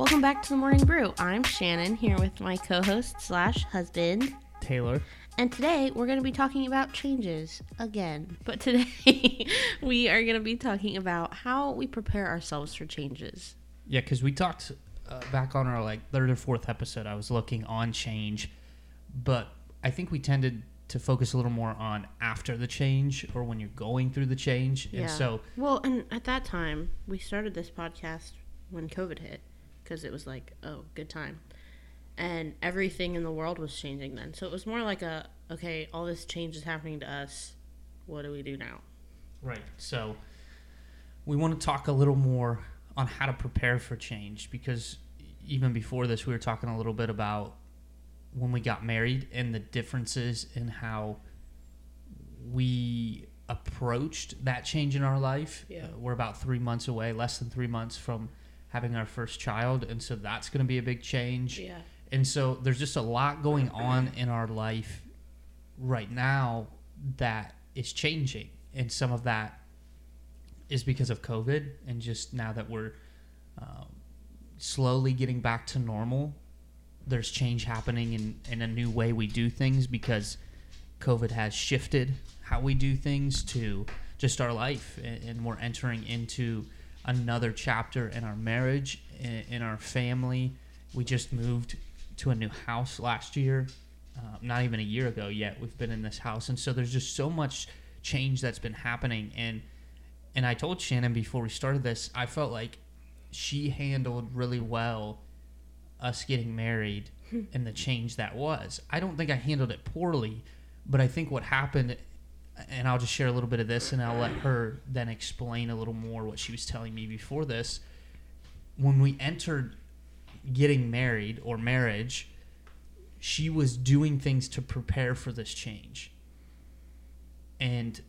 Welcome back to the Morning Brew. I'm Shannon here with my co-host slash husband, Taylor. and today we're going to be talking about changes again. But today we are going to be talking about how we prepare ourselves for changes. Yeah, because we talked uh, back on our like third or fourth episode. I was looking on change, but I think we tended to focus a little more on after the change or when you're going through the change. Yeah. And so, Well, and at that time we started this podcast when COVID hit because it was like, oh, good time. And everything in the world was changing then. So it was more like a, okay, all this change is happening to us. What do we do now? right. So we want to talk a little more on how to prepare for change because even before this, we were talking a little bit about when we got married and the differences in how we approached that change in our life. Yeah. Uh, we're about three months away, less than three months from having our first child, and so that's going to be a big change. Yeah. And so there's just a lot going on in our life right now that is changing, and some of that is because of COVID, and just now that we're um, slowly getting back to normal, there's change happening in, in a new way we do things because COVID has shifted how we do things to just our life, and, and we're entering into another chapter in our marriage, in, in our family. We just moved to a new house last year, uh, not even a year ago yet. We've been in this house, and so there's just so much change that's been happening. And and I told Shannon before we started this, I felt like she handled really well us getting married and the change that was. I don't think I handled it poorly, but I think what happened, and I'll just share a little bit of this and I'll let her then explain a little more what she was telling me before this. When we entered getting married or marriage, she was doing things to prepare for this change. And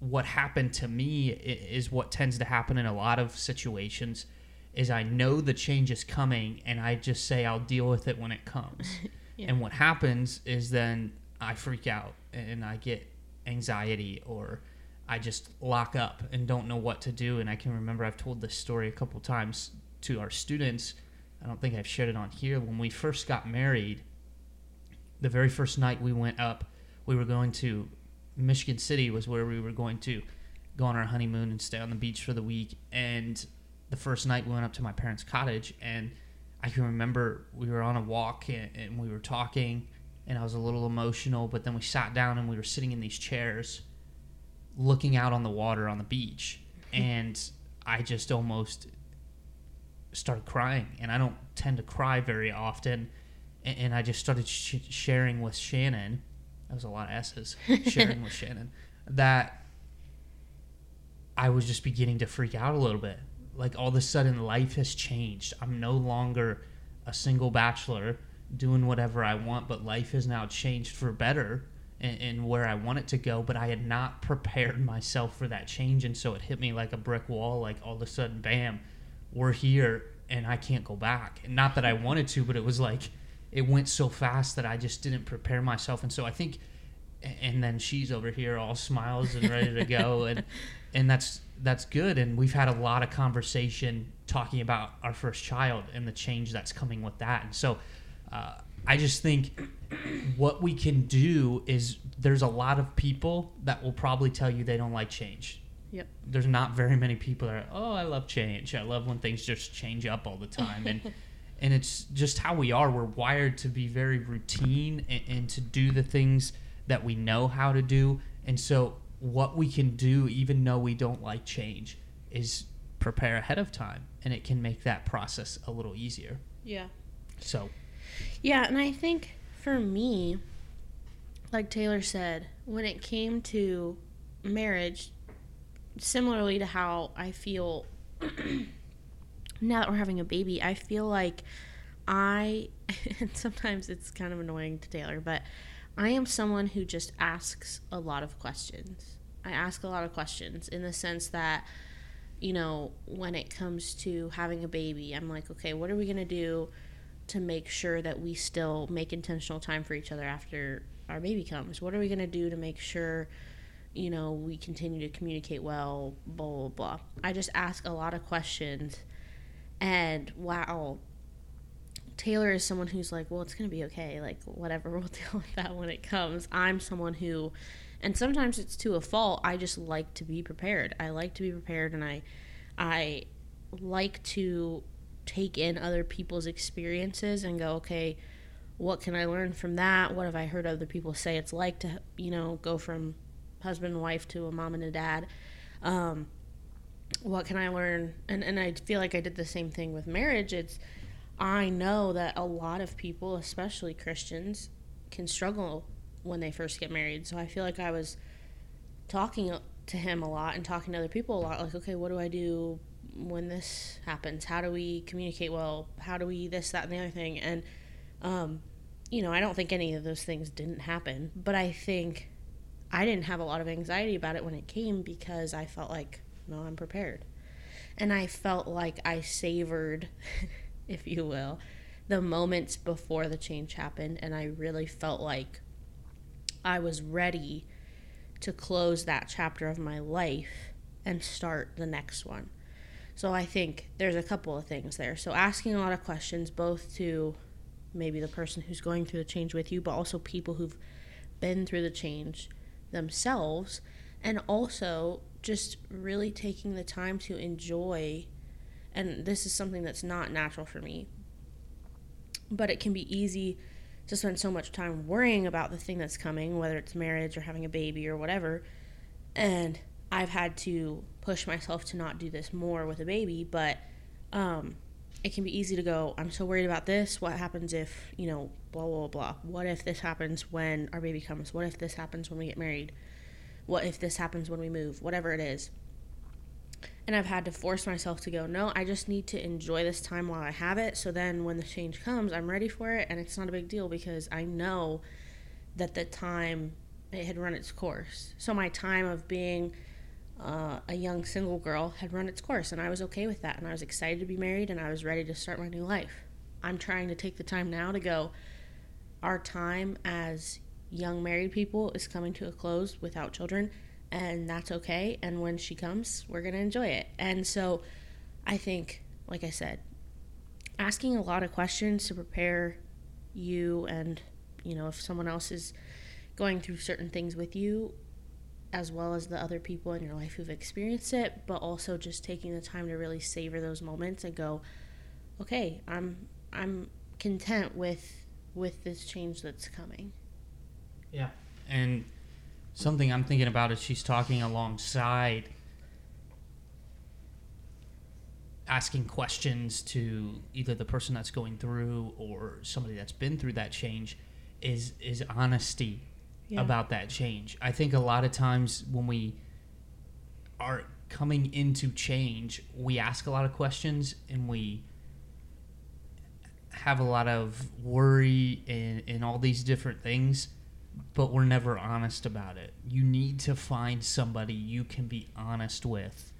what happened to me is what tends to happen in a lot of situations is I know the change is coming and I just say I'll deal with it when it comes. Yeah. And what happens is then I freak out and I get anxiety or I just lock up and don't know what to do. And I can remember I've told this story a couple times to our students. I don't think I've shared it on here. When we first got married, the very first night we went up, we were going to Michigan City was where we were going to go on our honeymoon and stay on the beach for the week. And the first night we went up to my parents' cottage, and I can remember we were on a walk and, and we were talking, and I was a little emotional. But then we sat down and we were sitting in these chairs, looking out on the water on the beach, and I just almost started crying. And I don't tend to cry very often, and, and I just started sh- sharing with Shannon. That was a lot of S's. Sharing with Shannon that I was just beginning to freak out a little bit. Like all of a sudden, life has changed. I'm no longer a single bachelor doing whatever I want, but life has now changed for better and, and where I want it to go. But I had not prepared myself for that change. And so it hit me like a brick wall. Like all of a sudden, bam, we're here and I can't go back. And not that I wanted to, but it was like it went so fast that I just didn't prepare myself. And so I think and then she's over here all smiles and ready to go and and that's that's good and we've had a lot of conversation talking about our first child and the change that's coming with that and so uh, i just think what we can do is there's a lot of people that will probably tell you they don't like change. Yep. there's not very many people that are oh i love change. I love when things just change up all the time. And and it's just how we are. We're wired to be very routine and, and to do the things that we know how to do. And so what we can do even though we don't like change is prepare ahead of time and it can make that process a little easier. Yeah. so Yeah, and I think for me, like Taylor said, when it came to marriage, similarly to how I feel now that we're having a baby, I feel like I, and sometimes it's kind of annoying to Taylor, but I am someone who just asks a lot of questions. I ask a lot of questions in the sense that, you know, when it comes to having a baby, I'm like, okay, what are we going to do to make sure that we still make intentional time for each other after our baby comes? What are we going to do to make sure, you know, we continue to communicate well, blah, blah, blah. I just ask a lot of questions. And wow, Taylor is someone who's like, well, it's going to be okay. Like, whatever, we'll deal with that when it comes. I'm someone who, and sometimes it's to a fault. I just like to be prepared. I like to be prepared, and I, I like to take in other people's experiences and go, okay, what can I learn from that? What have I heard other people say it's like to, you know, go from husband and wife to a mom and a dad? Um, what can I learn? And and I feel like I did the same thing with marriage. It's I know that a lot of people, especially Christians, can struggle when they first get married. So I feel like I was talking to him a lot and talking to other people a lot like okay, what do I do when this happens? How do we communicate well? How do we this that and the other thing? And um you know, I don't think any of those things didn't happen, but I think I didn't have a lot of anxiety about it when it came because I felt like, no, I'm prepared. And I felt like I savored, if you will, the moments before the change happened. And I really felt like I was ready to close that chapter of my life and start the next one. So I think there's a couple of things there. So asking a lot of questions, both to maybe the person who's going through the change with you, but also people who've been through the change themselves, and also just really taking the time to enjoy. And this is something that's not natural for me, but it can be easy to spend so much time worrying about the thing that's coming, whether it's marriage or having a baby or whatever. And I've had to push myself to not do this more with a baby, but um, it can be easy to go, I'm so worried about this. What happens if, you know, blah, blah, blah. What if this happens when our baby comes? What if this happens when we get married? What if this happens when we move? Whatever it is. And I've had to force myself to go, no, I just need to enjoy this time while I have it. So then when the change comes, I'm ready for it. And it's not a big deal because I know that the time it had run its course. So my time of being uh, a young single girl had run its course, and I was okay with that. And I was excited to be married, and I was ready to start my new life. I'm trying to take the time now to go, our time as young married people is coming to a close without children, and that's okay. And when she comes, we're going to enjoy it. And so I think, like I said, asking a lot of questions to prepare you and, you know, if someone else is going through certain things with you as well as the other people in your life who've experienced it, but also just taking the time to really savor those moments and go, okay, I'm I'm content with with this change that's coming. Yeah. And something I'm thinking about is she's talking alongside asking questions to either the person that's going through or somebody that's been through that change is is honesty yeah. about that change. I think a lot of times when we are coming into change, we ask a lot of questions and we have a lot of worry and, and all these different things, but we're never honest about it. You need to find somebody you can be honest with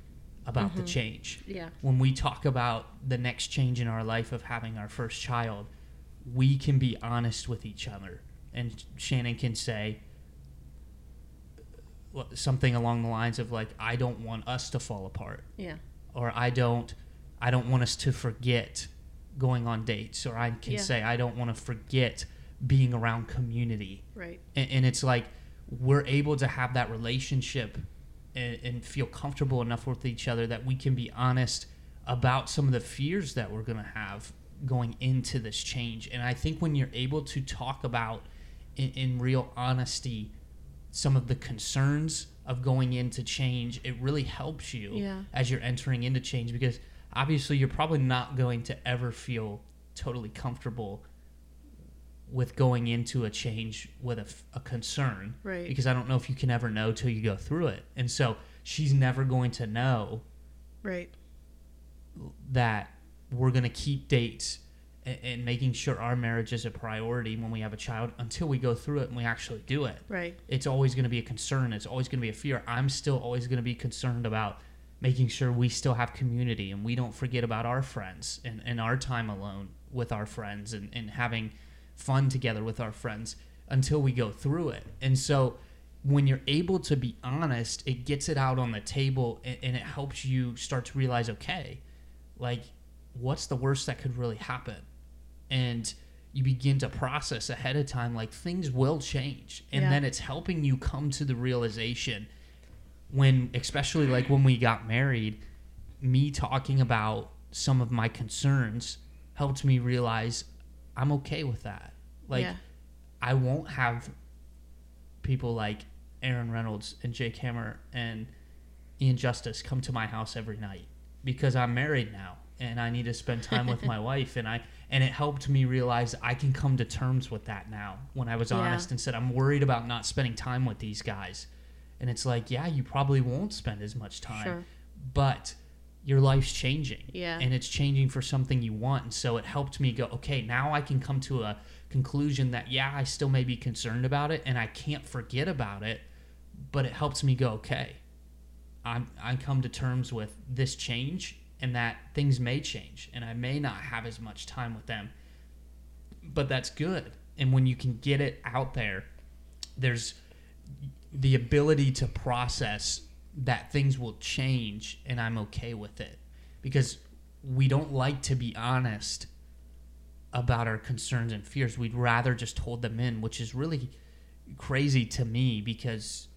about mm-hmm. the change. Yeah. When we talk about the next change in our life of having our first child, we can be honest with each other and Shannon can say something along the lines of like I don't want us to fall apart. Yeah. Or I don't I don't want us to forget going on dates or I can yeah. say I don't want to forget being around community. Right. And, and, it's like we're able to have that relationship and, and feel comfortable enough with each other that we can be honest about some of the fears that we're going to have going into this change. And I think when you're able to talk about in, in real honesty some of the concerns of going into change, it really helps you yeah. as you're entering into change because obviously you're probably not going to ever feel totally comfortable with going into a change with a, a concern right. because i don't know if you can ever know till you go through it. And so she's never going to know right. that we're going to keep dates and, and, making sure our marriage is a priority when we have a child until we go through it and we actually do it. Right. It's always going to be a concern. It's always going to be a fear. I'm still always going to be concerned about making sure we still have community and we don't forget about our friends and, and our time alone with our friends and, and having fun together with our friends until we go through it. And so when you're able to be honest, it gets it out on the table and, and it helps you start to realize, okay, like what's the worst that could really happen? And you begin to process ahead of time like things will change and Yeah. then it's helping you come to the realization when especially like when we got married me talking about some of my concerns helped me realize i'm okay with that like yeah. I won't have people like Aaron Reynolds and Jake Hammer and Ian Justice come to my house every night because I'm married now and I need to spend time with my wife and I and it helped me realize I can come to terms with that now when I was Yeah. honest and said I'm worried about not spending time with these guys. And it's like, yeah, you probably won't spend as much time, Sure. but your life's changing Yeah. and it's changing for something you want and so it helped me go okay now i can come to a conclusion that yeah i still may be concerned about it and i can't forget about it but it helps me go okay i'm i come to terms with this change and that things may change and i may not have as much time with them but that's good and when you can get it out there there's the ability to process that things will change and I'm okay with it because we don't like to be honest about our concerns and fears. We'd rather just hold them in, which is really crazy to me because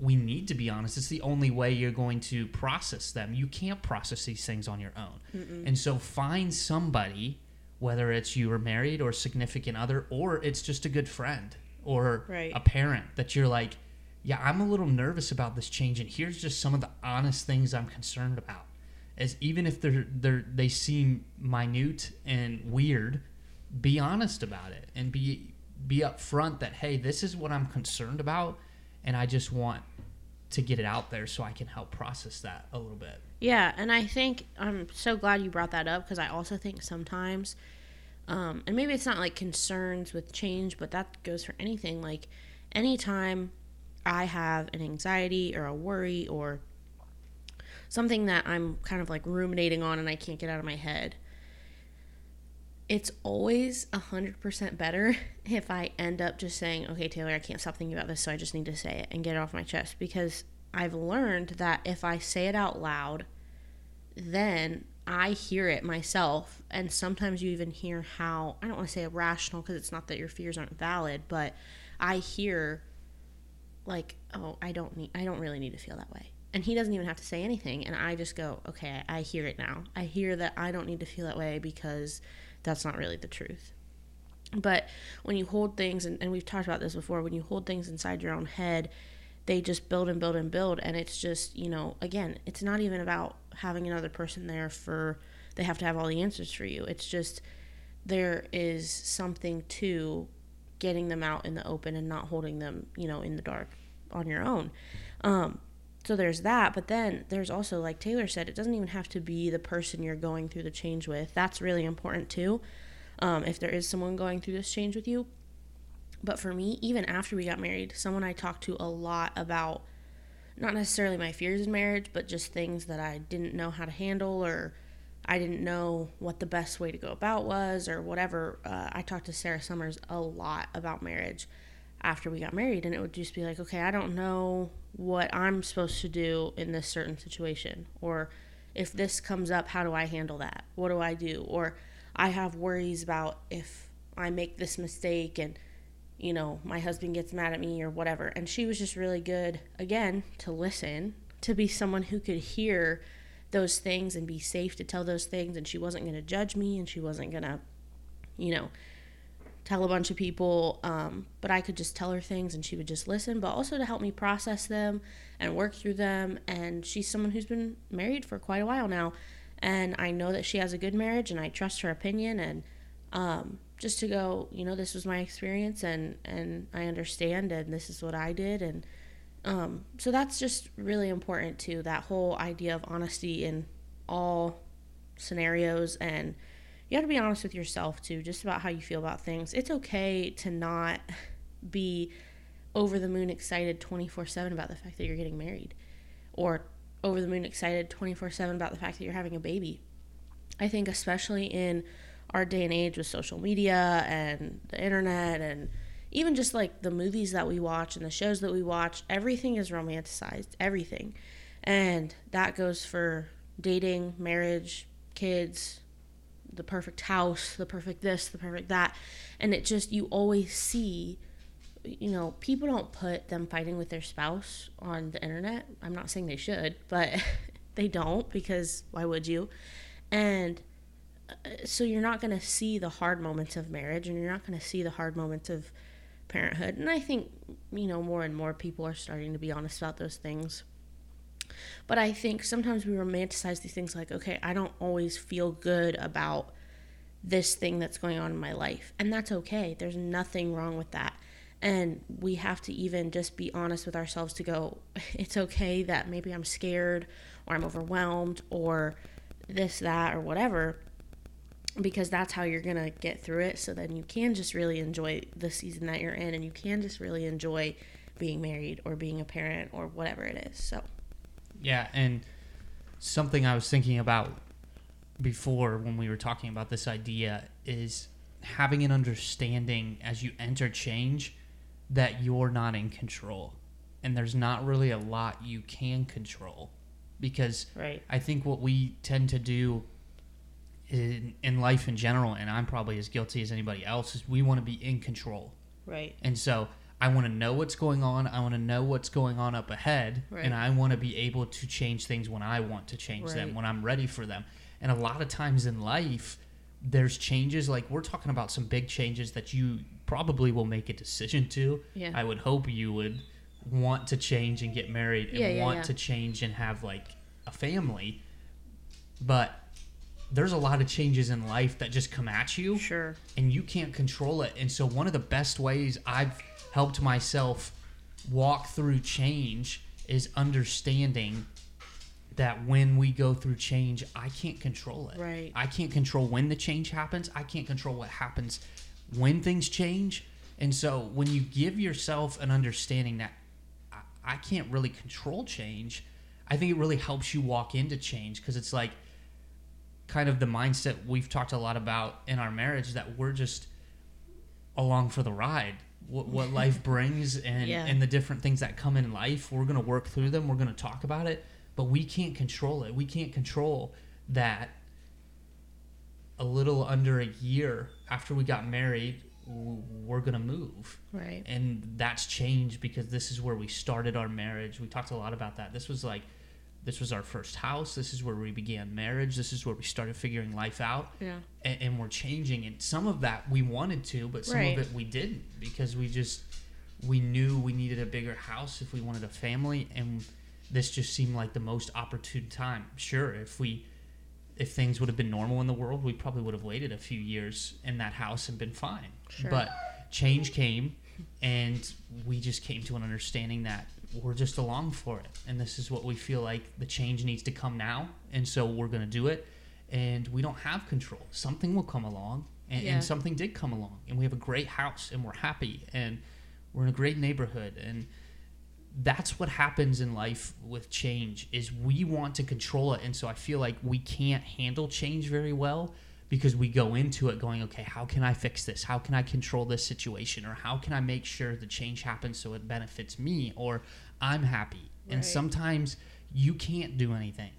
we need to be honest. It's the only way you're going to process them. You can't process these things on your own. And so find somebody, whether it's you are married or significant other, or it's just a good friend or Right. a parent that you're like, yeah, I'm a little nervous about this change, and here's just some of the honest things I'm concerned about. As even if they're they're they seem minute and weird, be honest about it and be be upfront that hey, this is what I'm concerned about, and I just want to get it out there so I can help process that a little bit. Yeah, and I think I'm so glad you brought that up because I also think sometimes, um, and maybe it's not like concerns with change, but that goes for anything. Like anytime I have an anxiety or a worry or something that I'm kind of like ruminating on and I can't get out of my head, it's always a hundred percent better if I end up just saying, "Okay, Taylor, I can't stop thinking about this, so I just need to say it and get it off my chest." Because I've learned that if I say it out loud, then I hear it myself, and sometimes you even hear how I don't want to say irrational because it's not that your fears aren't valid, but I hear like, "Oh, I don't need, I don't really need to feel that way." And he doesn't even have to say anything, and I just go, "Okay, I hear it now. I hear that I don't need to feel that way because that's not really the truth." But when you hold things, and, and we've talked about this before, when you hold things inside your own head, they just build and build and build. And it's just, you know, again, it's not even about having another person there for, they have to have all the answers for you. It's just, there is something to getting them out in the open and not holding them, you know, in the dark on your own. Um, so there's that, but then there's also, like Taylor said, it doesn't even have to be the person you're going through the change with. That's really important too um, if there is someone going through this change with you. But for me, even after we got married, someone I talked to a lot about not necessarily my fears in marriage, but just things that I didn't know how to handle or I didn't know what the best way to go about was or whatever. Uh, I talked to Sarah Summers a lot about marriage after we got married, and it would just be like, okay, I don't know what I'm supposed to do in this certain situation, or if this comes up, how do I handle that? What do I do? Or I have worries about if I make this mistake and you know, my husband gets mad at me or whatever. And she was just really good, again, to listen, to be someone who could hear those things and be safe to tell those things. And she wasn't going to judge me and she wasn't going to, you know, tell a bunch of people. Um, but I could just tell her things and she would just listen, but also to help me process them and work through them. And she's someone who's been married for quite a while now. And I know that she has a good marriage and I trust her opinion. And, um, just to go, you know, this was my experience and and I understand and this is what I did and um, so that's just really important too. That whole idea of honesty in all scenarios and you have to be honest with yourself too, just about how you feel about things. It's okay to not be over the moon excited 24/7 about the fact that you're getting married or over the moon excited 24/7 about the fact that you're having a baby. I think especially in our day and age with social media and the internet and even just like the movies that we watch and the shows that we watch, everything is romanticized, everything. And that goes for dating, marriage, kids, the perfect house, the perfect this, the perfect that. And it just, you always see, you know, people don't put them fighting with their spouse on the internet. I'm not saying they should, but they don't because why would you? And uh, so you're not going to see the hard moments of marriage and you're not going to see the hard moments of parenthood. And I think, you know, more and more people are starting to be honest about those things. But I think sometimes we romanticize these things like, okay, I don't always feel good about this thing that's going on in my life. And that's okay. There's nothing wrong with that. And we have to even just be honest with ourselves to go, it's okay that maybe I'm scared or I'm overwhelmed or this, that, or whatever because that's how you're going to get through it. So then you can just really enjoy the season that you're in and you can just really enjoy being married or being a parent or whatever it is. So, yeah. And something I was thinking about before when we were talking about this idea is having an understanding as you enter change that you're not in control and there's not really a lot you can control because right. I think what we tend to do in, in life in general, and I'm probably as guilty as anybody else, is we want to be in control. Right. And so I want to know what's going on. I want to know what's going on up ahead, Right. and I want to be able to change things when I want to change them, when I'm ready for them. And a lot of times in life, there's changes like we're talking about some big changes that you probably will make a decision to. Yeah. I would hope you would want to change and get married and Yeah, yeah, want yeah. to change and have like a family. But there's a lot of changes in life that just come at you Sure. and you can't control it. And so, one of the best ways I've helped myself walk through change is understanding that when we go through change, I can't control it. Right. I can't control when the change happens. I can't control what happens when things change. And so, when you give yourself an understanding that I, I can't really control change, I think it really helps you walk into change because it's like, kind of the mindset we've talked a lot about in our marriage that we're just along for the ride. What, what life brings and, Yeah. and the different things that come in life, we're going to work through them. We're going to talk about it, but we can't control it. We can't control that a little under a year after we got married, we're going to move Right. and that's changed because this is where we started our marriage. We talked a lot about that. This was like this was our first house. This is where we began marriage. This is where we started figuring life out. Yeah. And, and we're changing. And some of that we wanted to, but some Right. of it we didn't because we just we knew we needed a bigger house if we wanted a family, and this just seemed like the most opportune time. Sure, if we if things would have been normal in the world, we probably would have waited a few years in that house and been fine. Sure. But change came, and we just came to an understanding that we're just along for it, and this is what we feel like the change needs to come now, and so we're going to do it. And we don't have control. Something will come along, and, Yeah. and something did come along, and we have a great house, and we're happy, and we're in a great neighborhood, and that's what happens in life with change is we want to control it. And so i feel like we can't handle change very well because we go into it going okay how can i fix this how can i control this situation or how can i make sure the change happens so it benefits me or i'm happy and sometimes you can't do anything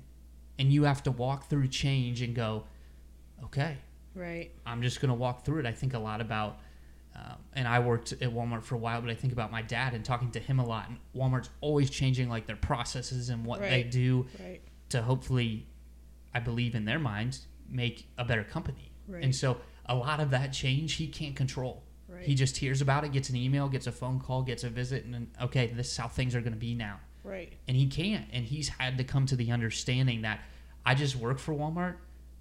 and you have to walk through change and go okay Right. I'm just going to walk through it. I think a lot about, um, and I worked at Walmart for a while, but I think about my dad and talking to him a lot. And Walmart's always changing like their processes and what they do Right. to hopefully, I believe in their minds, make a better company. Right. And so a lot of that change he can't control. Right. He just hears about it, gets an email, gets a phone call, gets a visit, and then, okay, this is how things are going to be now Right. and he can't and he's had to come to the understanding that i just work for walmart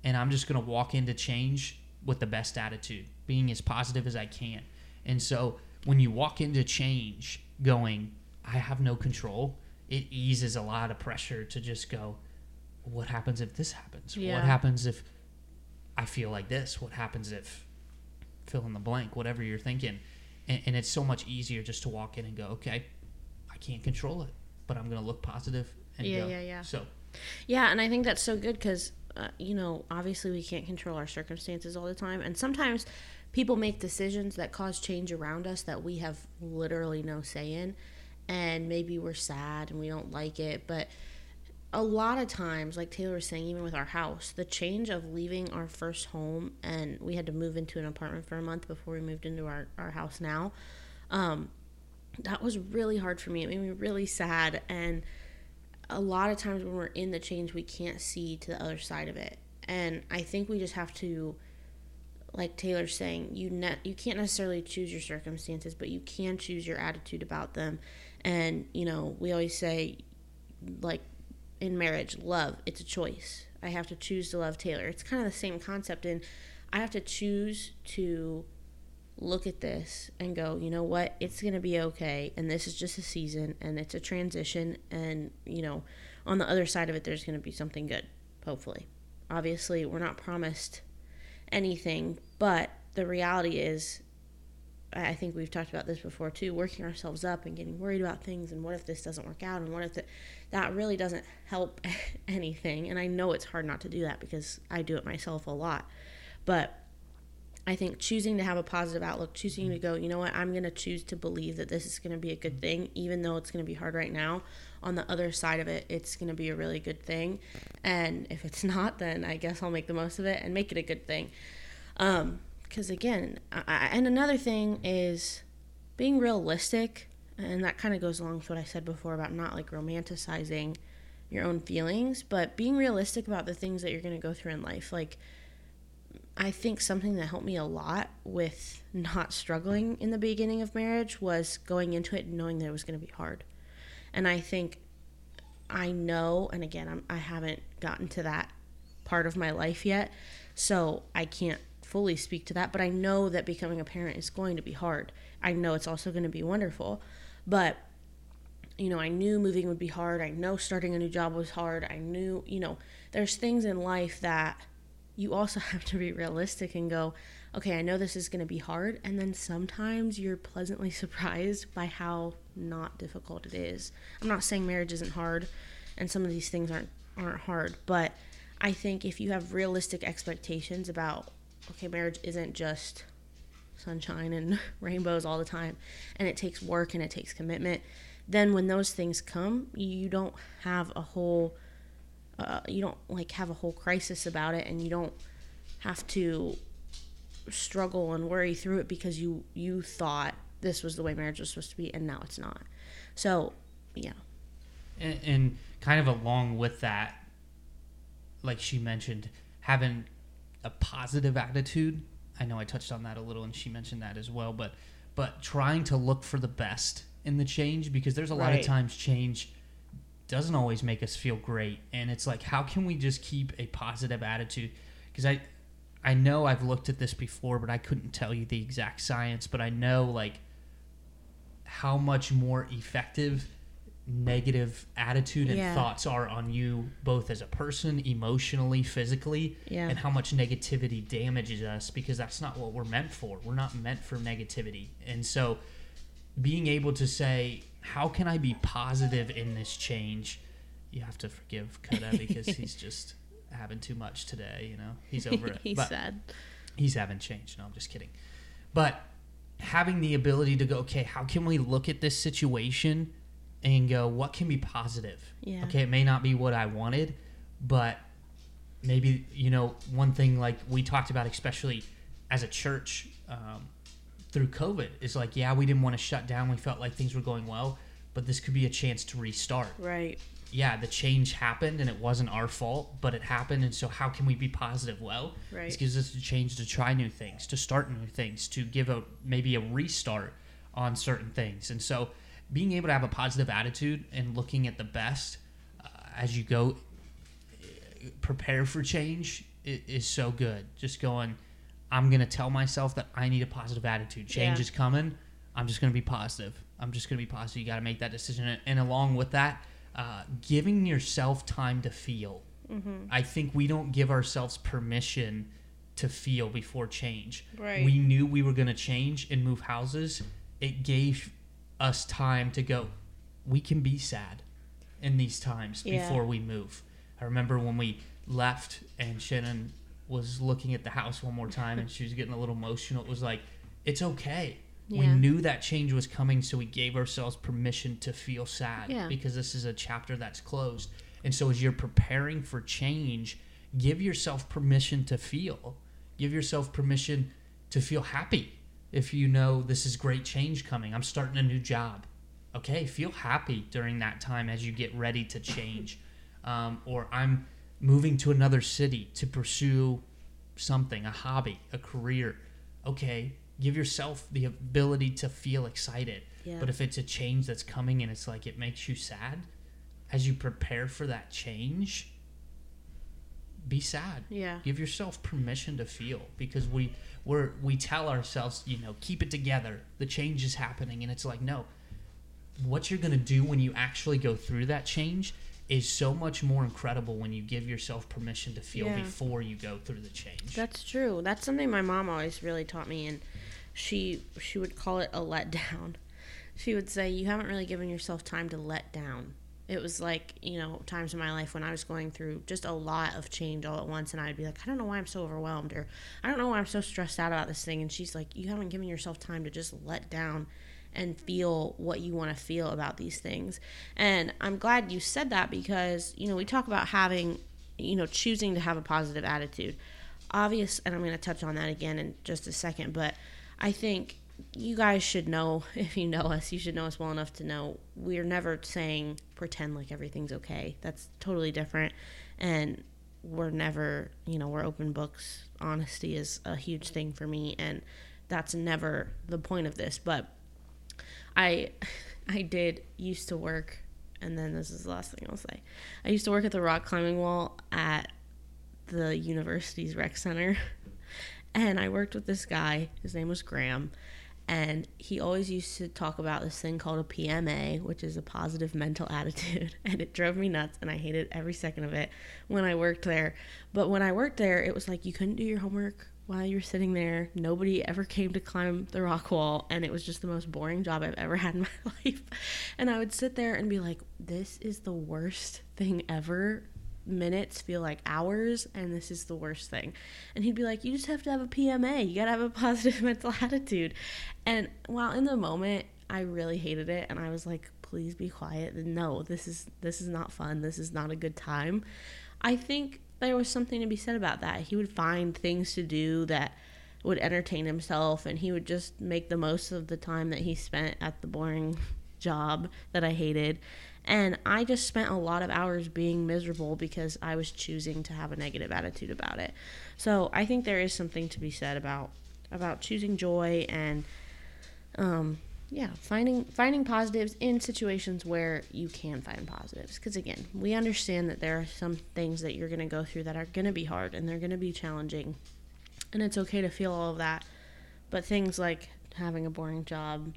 and i'm just going to walk into change with the best attitude being as positive as i can and so when you walk into change going i have no control it eases a lot of pressure to just go what happens if this happens Yeah. what happens if i feel like this what happens if fill in the blank whatever you're thinking and, and it's so much easier just to walk in and go okay i can't control it but i'm going to look positive and Yeah, go. yeah, yeah. so Yeah, and I think that's so good because, uh, you know, obviously we can't control our circumstances all the time. And sometimes people make decisions that cause change around us that we have literally no say in. And maybe we're sad and we don't like it. But a lot of times, like Taylor was saying, even with our house, the change of leaving our first home and we had to move into an apartment for a month before we moved into our, our house now. Um, that was really hard for me. It made me really sad. And a lot of times when we're in the change, we can't see to the other side of it. And I think we just have to, like Taylor's saying, you ne- you can't necessarily choose your circumstances, but you can choose your attitude about them. And you know, we always say, like in marriage, love, it's a choice. I have to choose to love Taylor. It's kind of the same concept and I have to choose to look at this and go, you know what? It's going to be okay and this is just a season and it's a transition and, you know, on the other side of it there's going to be something good, hopefully. Obviously, we're not promised anything, but the reality is I think we've talked about this before too, working ourselves up and getting worried about things and what if this doesn't work out and what if the, that really doesn't help anything. And I know it's hard not to do that because I do it myself a lot. But I think choosing to have a positive outlook, choosing to go, you know what, I'm going to choose to believe that this is going to be a good thing, even though it's going to be hard right now. On the other side of it, it's going to be a really good thing. And if it's not, then I guess I'll make the most of it and make it a good thing. Um, because again, I, and another thing is being realistic, and that kind of goes along with what I said before about not like romanticizing your own feelings, but being realistic about the things that you're going to go through in life. Like, I think something that helped me a lot with not struggling in the beginning of marriage was going into it knowing that it was going to be hard. And I think I know, and again, I'm, I haven't gotten to that part of my life yet, so I can't fully speak to that, but I know that becoming a parent is going to be hard. I know it's also going to be wonderful. But, you know, I knew moving would be hard. I know starting a new job was hard. I knew, you know, there's things in life that you also have to be realistic and go, okay, I know this is going to be hard. And then sometimes you're pleasantly surprised by how not difficult it is. I'm not saying marriage isn't hard and some of these things aren't aren't hard, but I think if you have realistic expectations about okay, marriage isn't just sunshine and rainbows all the time, and it takes work and it takes commitment. Then when those things come, you don't have a whole, uh, you don't like have a whole crisis about it, and you don't have to struggle and worry through it because you you thought this was the way marriage was supposed to be, and now it's not. So, yeah. And, and kind of along with that, like she mentioned, having a positive attitude. I know I touched on that a little, and she mentioned that as well. But but trying to look for the best in the change because there's a lot Right. of times change doesn't always make us feel great, and it's like how can we just keep a positive attitude? Because I I know I've looked at this before, but I couldn't tell you the exact science. But I know like how much more effective negative attitude and Yeah. thoughts are on you both as a person emotionally physically Yeah. and how much negativity damages us because that's not what we're meant for we're not meant for negativity and so being able to say how can i be positive in this change you have to forgive Kota because he's just having too much today you know he's over it he But- said. he's having changed. No, I'm just kidding. But having the ability to go, okay, how can we look at this situation and go, what can be positive? Yeah. Okay, it may not be what I wanted, but maybe, you know, one thing like we talked about, especially as a church um, through COVID, is like, yeah, we didn't want to shut down. We felt like things were going well, but this could be a chance to restart Right. yeah, the change happened and it wasn't our fault, but it happened. And so, how can we be positive? Well, Right. this gives us a chance to try new things, to start new things, to give a maybe a restart on certain things. And so, being able to have a positive attitude and looking at the best uh, as you go, uh, prepare for change i- is so good. Just going, I'm going to tell myself that I need a positive attitude. Change Yeah. is coming. I'm just going to be positive. I'm just going to be positive. You got to make that decision. And- along with that, uh, giving yourself time to feel. I think we don't give ourselves permission to feel before change. Right. We knew we were going to change and move houses. It gave us time to go, we can be sad in these times Yeah. before we move. I remember when we left and Shannon was looking at the house one more time and she was getting a little emotional. It was like, it's okay. We knew that change was coming, so we gave ourselves permission to feel sad Yeah. because this is a chapter that's closed. And so as you're preparing for change, give yourself permission to feel. Give yourself permission to feel happy if you know this is great change coming. I'm starting a new job. Okay, feel happy during that time as you get ready to change. Um, or I'm moving to another city to pursue something, a hobby, a career. Okay, give yourself the ability to feel excited. Yeah. But if it's a change that's coming and it's like it makes you sad, as you prepare for that change, be sad. Yeah. Give yourself permission to feel because we we're we tell ourselves, you know, keep it together. The change is happening and it's like, no. What you're going to do when you actually go through that change is so much more incredible when you give yourself permission to feel Yeah. before you go through the change. That's true. That's something my mom always really taught me, and she she would call it a letdown. She would say, "You haven't really given yourself time to let down." It was like you know times in my life when I was going through just a lot of change all at once, and I'd be like, "I don't know why I'm so overwhelmed," or "I don't know why I'm so stressed out about this thing," and she's like, "You haven't given yourself time to just let down." and feel what you want to feel about these things. And I'm glad you said that because, you know, we talk about having, you know, choosing to have a positive attitude. Obvious, and I'm going to touch on that again in just a second, but I think you guys should know, if you know us, you should know us well enough to know we're never saying pretend like everything's okay. That's totally different. And we're never, you know, we're open books. Honesty is a huge thing for me. And that's never the point of this. But I I did used to work and then this is the last thing I'll say. I used to work at the rock climbing wall at the university's rec center. And I worked with this guy, his name was Graham, and he always used to talk about this thing called a PMA, which is a positive mental attitude, and it drove me nuts and I hated every second of it when I worked there. But when I worked there, it was like you couldn't do your homework while you were sitting there. Nobody ever came to climb the rock wall, and it was just the most boring job I've ever had in my life. And I would sit there and be like, "This is the worst thing ever." Minutes feel like hours, and this is the worst thing. And he'd be like, "You just have to have a PMA. You gotta have a positive mental attitude." And while in the moment, I really hated it, and I was like, "Please be quiet." No, this is this is not fun. This is not a good time. I think there was something to be said about that. He would find things to do that would entertain himself and he would just make the most of the time that he spent at the boring job that I hated. And I just spent a lot of hours being miserable because I was choosing to have a negative attitude about it. So I think there is something to be said about about choosing joy and um yeah, finding finding positives in situations where you can find positives. Because again, we understand that there are some things that you're going to go through that are going to be hard and they're going to be challenging, and it's okay to feel all of that. But things like having a boring job,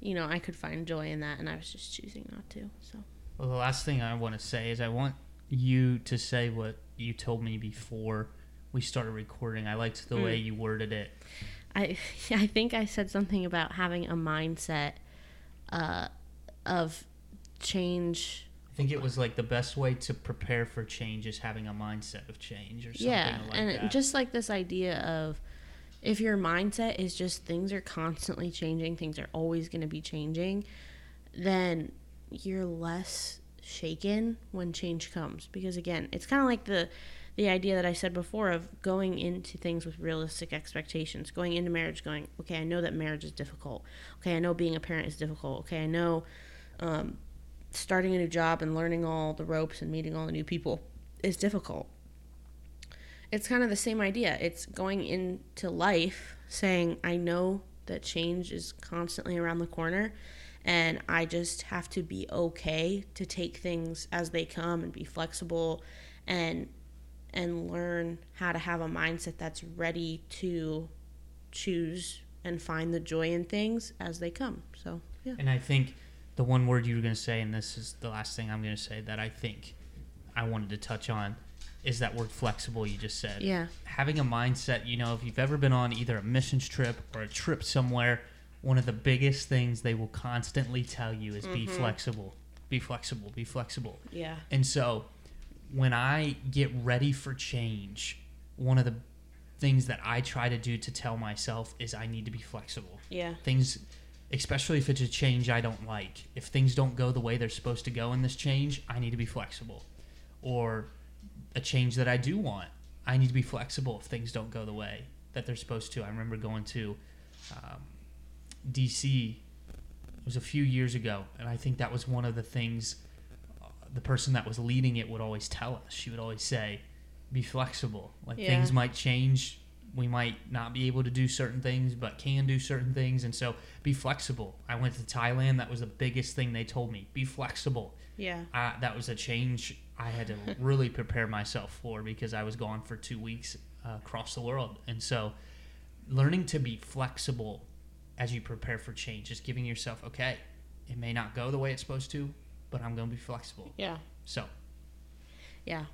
you know, I could find joy in that, and I was just choosing not to. So Well, the last thing I want to say is I want you to say what you told me before we started recording. I liked the Mm. way you worded it. I I think I said something about having a mindset uh, of change. I think it was like the best way to prepare for change is having a mindset of change or something yeah, like and that. just like this idea of if your mindset is just things are constantly changing, things are always going to be changing, then you're less shaken when change comes because again, it's kind of like the the idea that I said before of going into things with realistic expectations, going into marriage going, okay, I know that marriage is difficult. Okay, I know being a parent is difficult. Okay, I know um, starting a new job and learning all the ropes and meeting all the new people is difficult it's kind of the same idea. It's going into life saying, I know that change is constantly around the corner, and I just have to be okay to take things as they come and be flexible and and learn how to have a mindset that's ready to choose and find the joy in things as they come. So, yeah. And I think the one word you were going to say, and this is the last thing I'm going to say that I think I wanted to touch on, is that word flexible you just said. Yeah. Having a mindset, you know, if you've ever been on either a missions trip or a trip somewhere, one of the biggest things they will constantly tell you is be mm-hmm. flexible, be flexible, be flexible. Yeah. And so when I get ready for change, one of the things that I try to do to tell myself is I need to be flexible. Yeah. Things, especially if it's a change I don't like, if things don't go the way they're supposed to go in this change, I need to be flexible. or a change that I do want. I need to be flexible if things don't go the way that they're supposed to. I remember going to um, DC. It was a few years ago, and I think that was one of the things uh, the person that was leading it would always tell us. She would always say, "Be flexible. Like Yeah. things might change. We might not be able to do certain things, but can do certain things, and so be flexible." I went to Thailand. That was the biggest thing they told me: be flexible Yeah. uh, that was a change I had to really prepare myself for because I was gone for two weeks uh, across the world. And so, learning to be flexible as you prepare for change, just giving yourself, okay, it may not go the way it's supposed to, but I'm going to be flexible. Yeah. So, Yeah.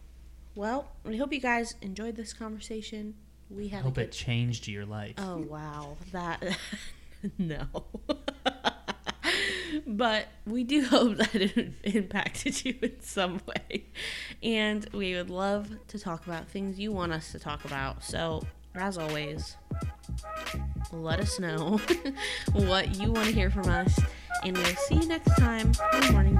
Well, we hope you guys enjoyed this conversation. We had hope good it changed your life. Oh wow, that no. but we do hope that it impacted you in some way. And we would love to talk about things you want us to talk about. So, as always, let us know what you want to hear from us. And we'll see you next time on Morning